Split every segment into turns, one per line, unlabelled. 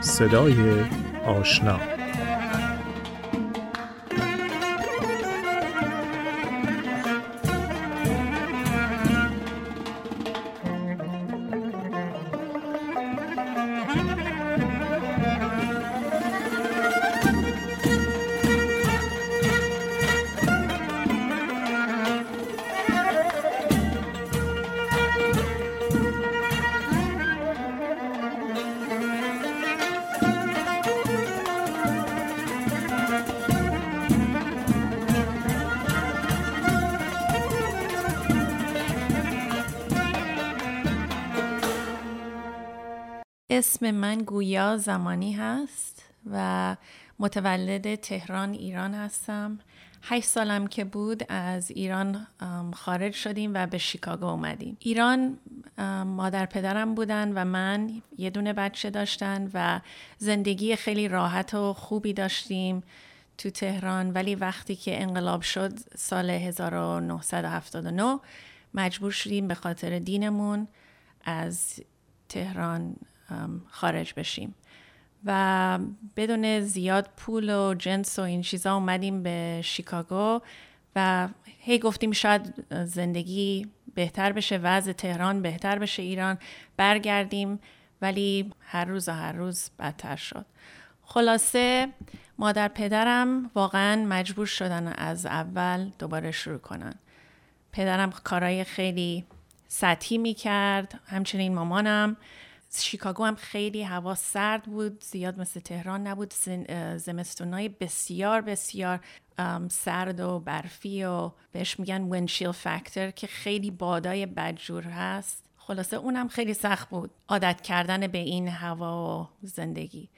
صدای آشنا
اسم من گویا زمانی هست و متولد تهران ایران هستم. هشت سالم که بود از ایران خارج شدیم و به شیکاگو اومدیم. ایران مادر پدرم بودن و من یه دونه بچه داشتن و زندگی خیلی راحت و خوبی داشتیم تو تهران. ولی وقتی که انقلاب شد سال 1979 مجبور شدیم به خاطر دینمون از تهران خارج بشیم. و بدون زیاد پول و جنس و این چیزا اومدیم به شیکاگو و هی گفتیم شاید زندگی بهتر بشه وضع تهران بهتر بشه ایران برگردیم. ولی هر روز و هر روز بدتر شد. خلاصه مادر پدرم واقعا مجبور شدن از اول دوباره شروع کنن. پدرم کارهای خیلی سطحی می‌کرد. همچنین مامانم شیکاگو هم خیلی هوا سرد بود زیاد مثل تهران نبود. زمستونای بسیار بسیار سرد و برفی و بهش میگن وینشیل فاکتور که خیلی بادای بدجور هست. خلاصه اونم خیلی سخت بود عادت کردن به این هوا و زندگی.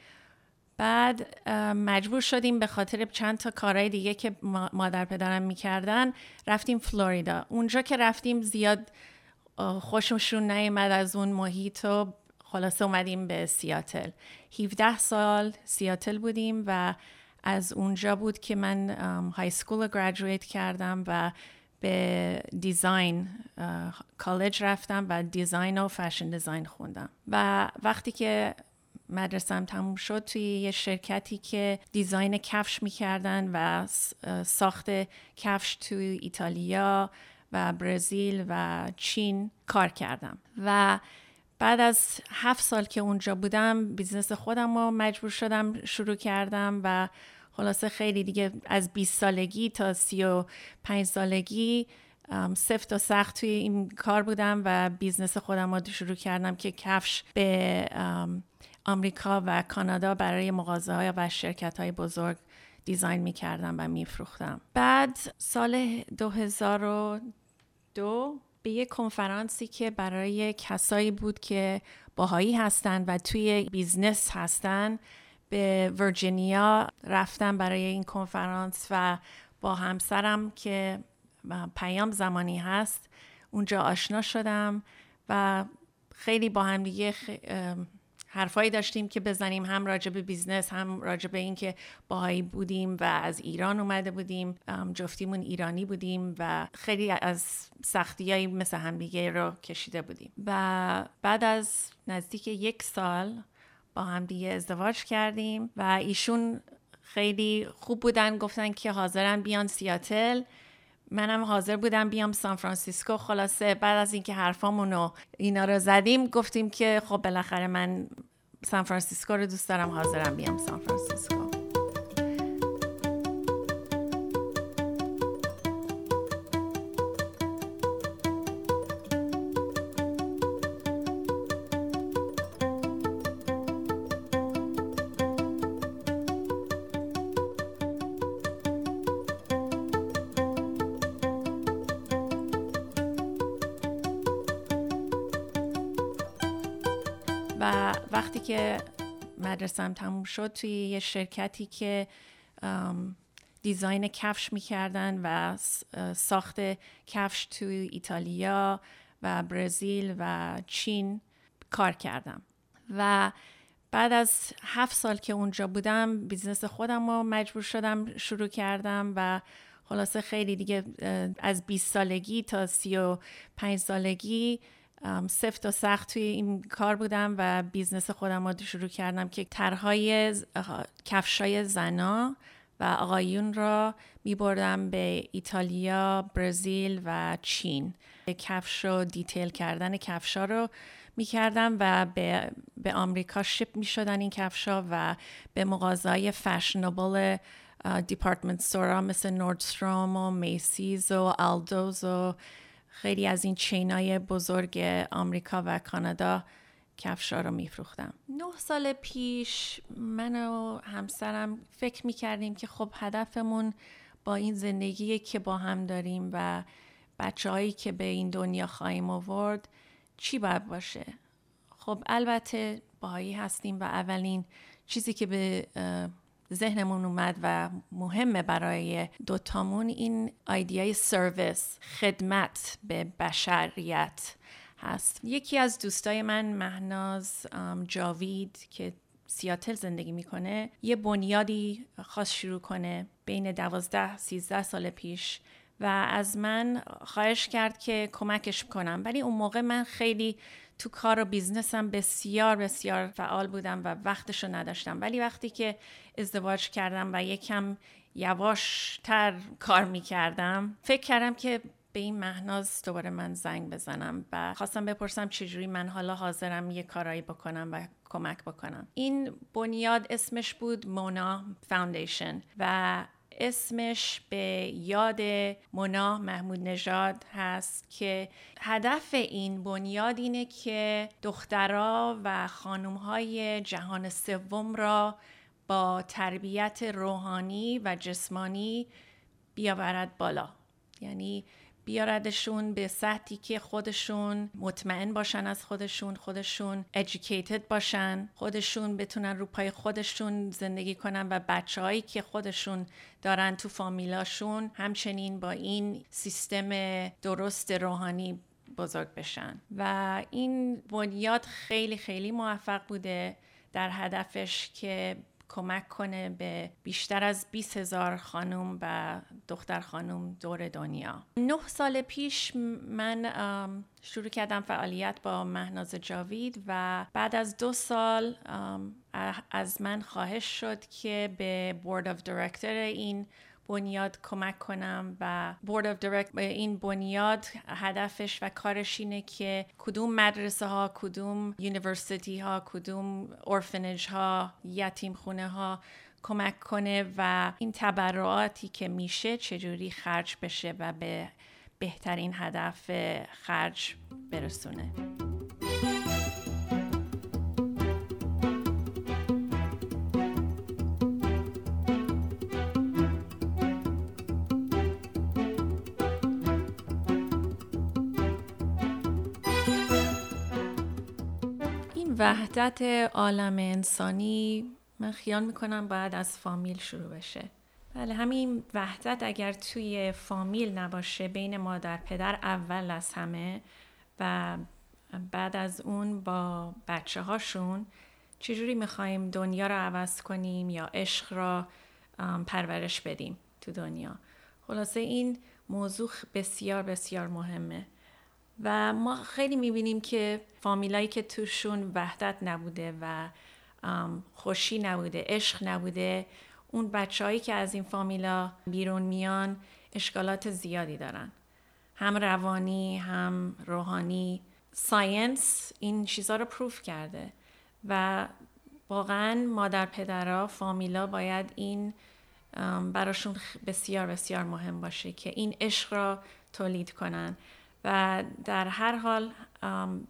بعد مجبور شدیم به خاطر چند تا کارهای دیگه که مادر پدرم می‌کردن رفتیم فلوریدا. اونجا که رفتیم زیاد خوششون نیامد از اون محیط و خلاصه اومدیم به سیاتل. 17 سال سیاتل بودیم و از اونجا بود که من high school رو کردم و به design college رفتم و design و fashion design خوندم. و وقتی که مدرسم تموم شد توی یه شرکتی که design کفش می‌کردن و ساخت کفش توی ایتالیا و برزیل و چین کار کردم. و بعد از هفت سال که اونجا بودم business خودم رو مجبور شدم شروع کردم و خلاصه خیلی دیگه از 20 سالگی تا 35 سالگی سفت و سخت توی این کار بودم و business خودم رو شروع کردم که کفش به آمریکا و کانادا برای مغازه های و شرکت های بزرگ design می کردم و می فروختم. بعد سال 2002 به یه کنفرانسی که برای کسایی بود که بهایی هستن و توی business هستن به ورجینیا رفتم برای این کنفرانس و با همسرم که پیام زمانی هست اونجا آشنا شدم و خیلی با هم دیگه حرفایی داشتیم که بزنیم هم راجع به business هم راجع به اینکه بهایی بودیم و از ایران اومده بودیم جفتیمون ایرانی بودیم و خیلی از سختیایی مثل همدیگه رو کشیده بودیم. و بعد از نزدیک یک سال با هم دیگه ازدواج کردیم و ایشون خیلی خوب بودن گفتن که حاضرن بیان سیاتل. منم حاضر بودم بیام سان فرانسیسکو. خلاصه بعد از اینکه حرفامون رو اینا رو زدیم گفتیم که خب بالاخره من سان فرانسیسکو رو دوست دارم حاضرم بیام سان فرانسیسکو. و وقتی که مدرسم تموم شد توی یه شرکتی که design کفش می‌کردن و ساخت کفش توی ایتالیا و برزیل و چین کار کردم. و بعد از هفت سال که اونجا بودم business خودم رو مجبور شدم شروع کردم و خلاصه خیلی دیگه از 20 سالگی تا 35 سالگی سفت و سخت توی این کار بودم و business خودم رو شروع کردم که طرحهای کفشای زنا و آقایون را می بردم به ایتالیا، برزیل و چین. کفش رو detail کردن کفشا رو می کردم و به, به آمریکا ship می شدن این کفشا و به مغازهای fashionable department store ا مثل Nordstrom و Macy's و Aldo's و خیلی از این چینای بزرگ آمریکا و کانادا کفشا رو میفروختم. نه سال پیش من و همسرم فکر می‌کردیم که خب هدفمون با این زندگی که با هم داریم و بچه هایی که به این دنیا خواهیم آورد چی باید باشه؟ خب البته باهایی هستیم و اولین چیزی که به ذهنمون اومد و مهمه برای دوتامون این ایدیای سرویس خدمت به بشریت هست. یکی از دوستای من مهناز جاوید که سیاتل زندگی می‌کنه یه بنیادی خواست شروع کنه. بین دوازده سیزده سال پیش و از من خواهش کرد که کمکش کنم. ولی اون موقع من خیلی تو کار و بیزنسم بسیار بسیار فعال بودم و وقتشو نداشتم. ولی وقتی که ازدواج کردم و یکم یواشتر کار می‌کردم فکر کردم که به این مهناز دوباره من زنگ بزنم و خواستم بپرسم چجوری من حالا حاضرم یه کارایی بکنم و کمک بکنم. این بنیاد اسمش بود مونا فاوندیشن و اسمش به یاد مونا محمود نژاد هست که هدف این بنیاد اینه که دخترها و خانمهای جهان سوم را با تربیت روحانی و جسمانی بیاورد بالا. یعنی بیاردشون به سطحی که خودشون مطمئن باشن از خودشون خودشون educated باشن خودشون بتونن رو پای خودشون زندگی کنن و بچههایی که خودشون دارن تو فامیلاشون همچنین با این سیستم درست روحانی بزرگ بشن. و این بنیاد خیلی خیلی موفق بوده در هدفش که کمک کنه به بیشتر از 20 هزار خانم و دختر خانم دور دنیا. نه سال پیش من شروع کردم فعالیت با مهناز جاوید و بعد از دو سال از من خواهش شد که به board of director این بنیاد کمک کنم و board of direct این بنیاد هدفش و کارش اینه که کدوم مدرسه ها کدوم university ها کدوم orphanage ها یتیم خونه ها کمک کنه و این تبرعاتی که میشه چجوری خرج بشه و به بهترین هدف خرج برسونه. وحدت عالم انسانی من خیال می‌کنم باید از فامیل شروع بشه. بله همین وحدت اگر توی فامیل نباشه بین مادر پدر اول از همه و بعد از اون با بچه هاشون چجوری می‌خوایم دنیا رو عوض کنیم یا عشق را پرورش بدیم تو دنیا؟ خلاصه این موضوع بسیار بسیار مهمه. و ما خیلی می‌بینیم که فامیلایی که توشون وحدت نبوده و خوشی نبوده عشق نبوده اون بچههایی که از این فامیلا بیرون میان اشکالات زیادی دارن. هم روانی هم روحانی. ساینس این چیزا رو پروف کرده و واقعا مادر پدرها فامیلا باید این براشون بسیار بسیار مهم باشه که این عشق را تولید کنن. و در هر حال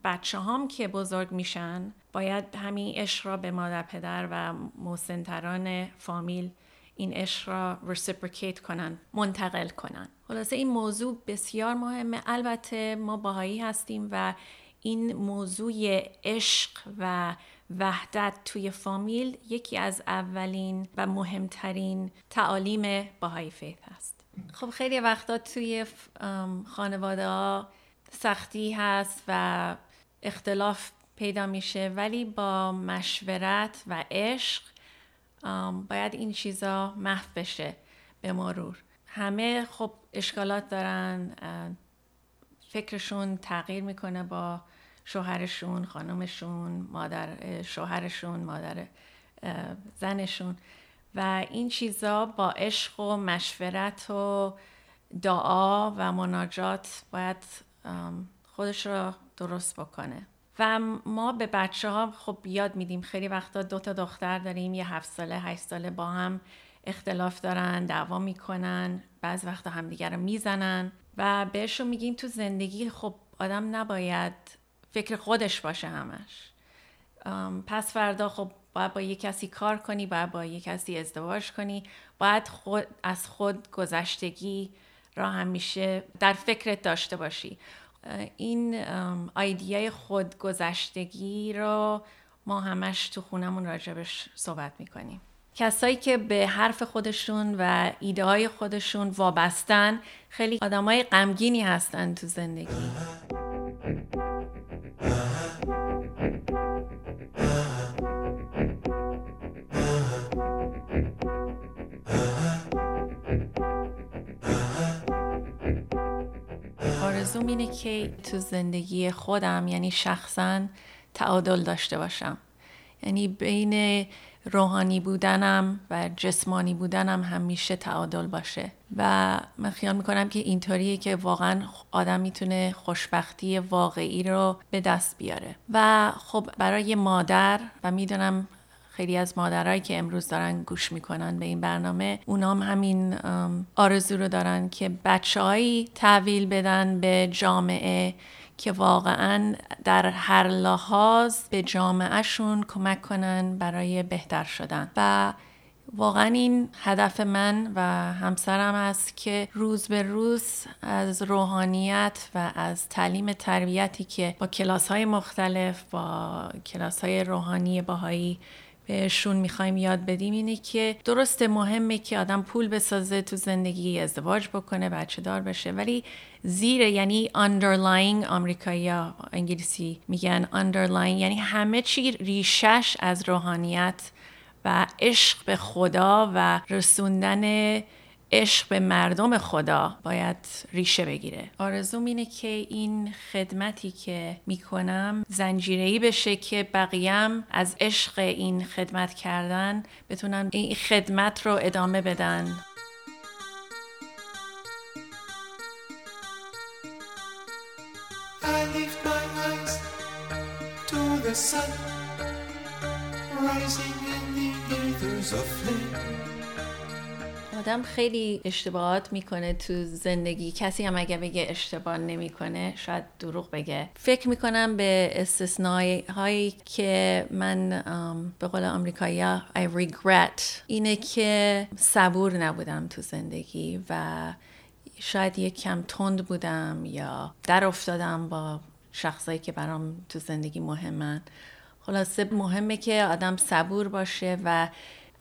بچه هم که بزرگ میشن باید همین عشق را به مادر پدر و موسنتران فامیل این عشق را reciprocate کنن منتقل کنن. خلاصه این موضوع بسیار مهمه. البته ما باهایی هستیم و این موضوع عشق و وحدت توی فامیل یکی از اولین و مهمترین تعالیم باهایی فیث هست. خب خیلی وقتا توی خانواده ها سختی هست و اختلاف پیدا میشه ولی با مشورت و عشق باید این چیزا محو بشه به مرور همه خب اشکالات دارن فکرشون تغییر می‌کنه با شوهرشون خانمشون مادر شوهرشون مادر زنشون. و این چیزا با عشق و مشورت و دعا و مناجات باید خودش رو درست بکنه. و ما به بچه ها خب یاد میدیم خیلی وقتا دو تا دختر داریم یه هفت ساله هشت ساله با هم اختلاف دارن دعوا می‌کنن بعض وقتا همدیگه رو می‌زنن و بهشون میگیم تو زندگی خب آدم نباید فکر خودش باشه همش. پس فردا خب باید با یه کسی کار کنی باید با یه کسی ازدواج کنی. باید خود از خود گذشتگی را همیشه در فکرت داشته باشی. این آیدیای خود گذشتگی رو ما همش تو خونمون راجبش صحبت می‌کنیم. کسایی که به حرف خودشون و ایده های خودشون وابستن خیلی آدمای غمگینی هستن تو زندگی. آرزوم اینه که تو زندگی خودم یعنی شخصا تعادل داشته باشم. یعنی بین روحانی بودنم و جسمانی بودنم همیشه تعادل باشه. و من خیال می‌کنم که اینطوریه که واقعا آدم می‌تونه خوشبختی واقعی رو به دست بیاره. و خب برای مادر و می‌دونم خیلی از مادرهایی که امروز دارن گوش می‌کنن به این برنامه اونام همین آرزو رو دارن که بچههایی تحویل بدن به جامعه که واقعا در هر لحاظ به جامعهشون کمک کنن برای بهتر شدن. و واقعا این هدف من و همسرم است که روز به روز از روحانیت و از تعلیم تربیتی که با کلاس های مختلف با کلاس های روحانی باهایی بهشون می‌خوایم یاد بدیم اینه که درست مهمه که آدم پول بسازه تو زندگی ازدواج بکنه بچه دار بشه. ولی زیر یعنی underlying آمریکایی یا انگلیسی میگن underlying یعنی همه چی ریشش از روحانیت و عشق به خدا و رسوندن عشق به مردم خدا باید ریشه بگیره آرزوم اینه که این خدمتی که می‌کنم زنجیرهی بشه که بقیم از عشق این خدمت کردن بتونن این خدمت رو ادامه بدن rising in the ethers of flame. آدم خیلی اشتباهات می‌کنه تو زندگی. کسی هم اگه بگه اشتباه نمی‌کنه شاید دروغ بگه. فکر می‌کنم به استثنایی هایی که من به قول آمریکایی I regret اینه که صبور نبودم تو زندگی و شاید یک کم تند بودم یا در افتادم با شخصایی که برام تو زندگی مهمن. خلاصه مهمه که آدم صبور باشه و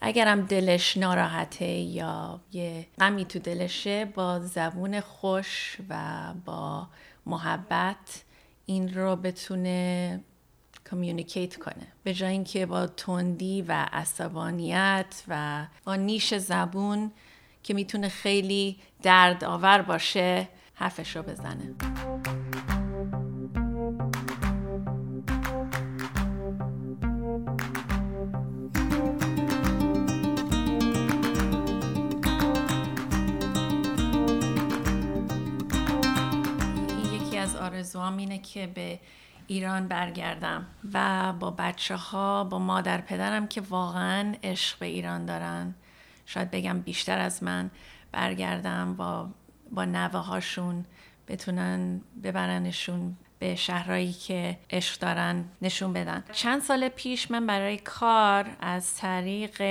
اگرم دلش ناراحته یا یه غمی تو دلشه با زبون خوش و با محبت این رو بتونه کمیونیکیت کنه. به جای اینکه با تندی و عصبانیت و با نیش زبون که می‌تونه خیلی درد آور باشه حرفش رو بزنه. آرزوام اینه که به ایران برگردم و با بچه ها با مادر پدرم که واقعا عشق به ایران دارن. شاید بگم بیشتر از من برگردم با با نوه هاشون بتونن ببرنشون به شهرهایی که عشق دارن نشون بدن. چند سال پیش من برای کار از طریق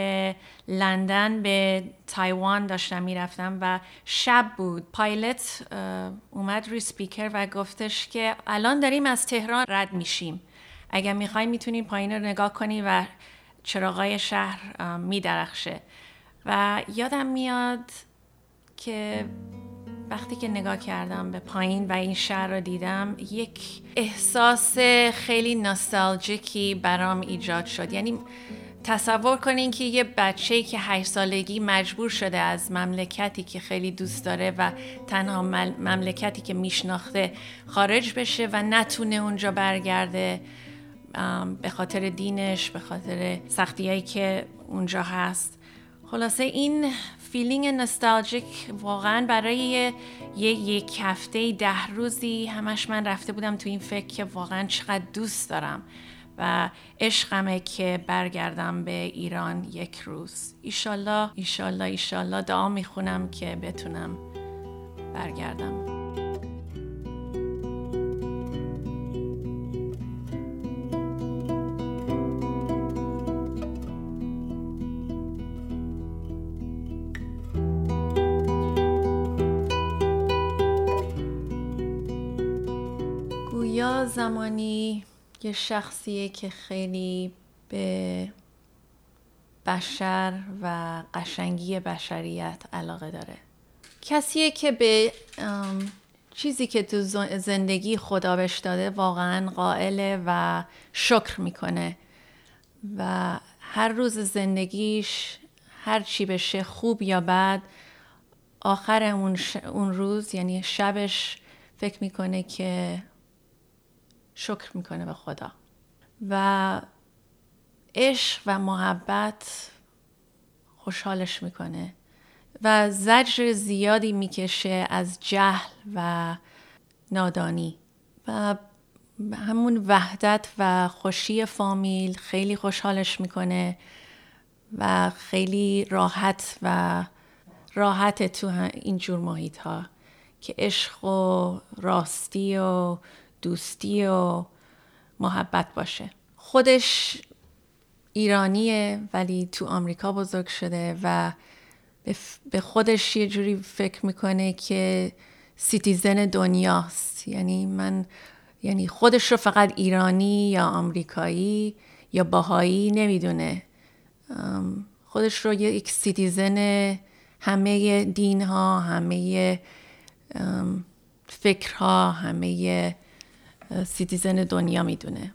لندن به تایوان داشتم می‌رفتم و شب بود. پایلت اومد روی سپیکر و گفتش که الان داریم از تهران رد میشیم. اگر می‌خوای می‌تونی پایین رو نگاه کنی و چراغای شهر میدرخشه. و یادم میاد که وقتی که نگاه کردم به پایین و این شهر رو دیدم یک احساس خیلی ناستالژیکی برام ایجاد شد. یعنی تصور کنین که یه بچه که هشت سالگی مجبور شده از مملکتی که خیلی دوست داره و تنها مملکتی که میشناخته خارج بشه و نتونه اونجا برگرده به خاطر دینش به خاطر سختیایی که اونجا هست. خلاصه این فیلینگ نستالژیک واقعا برای یک هفته ده روزی همش من رفته بودم تو این فکر که واقعا چقدر دوست دارم و عشقمه که برگردم به ایران یک روز. ایشالله ایشالله ایشالله دعا می‌خونم که بتونم برگردم. گویا زمانی یه شخصیه که خیلی به بشر و قشنگی بشریت علاقه داره. کسیه که به چیزی که تو زندگی خدا بهش داده واقعا قائله و شکر می‌کنه. و هر روز زندگیش هر چی بشه خوب یا بد آخر اون, اون روز یعنی شبش فکر می‌کنه که شکر می‌کنه به خدا. و عشق و محبت خوشحالش می‌کنه. و زجر زیادی می‌کشه از جهل و نادانی. و همون وحدت و خوشی فامیل خیلی خوشحالش می‌کنه و خیلی راحت و راحت تو اینجور محیط ها که عشق و راستی و دوستی و محبت باشه. خودش ایرانیه ولی تو آمریکا بزرگ شده و به خودش یه جوری فکر می‌کنه که citizen دنیاست. یعنی من یعنی خودش رو فقط ایرانی یا آمریکایی یا بهایی نمی‌دونه. خودش رو یک citizen همه دین ها همه فکرها همه سیتیزن دنیا می‌دونه.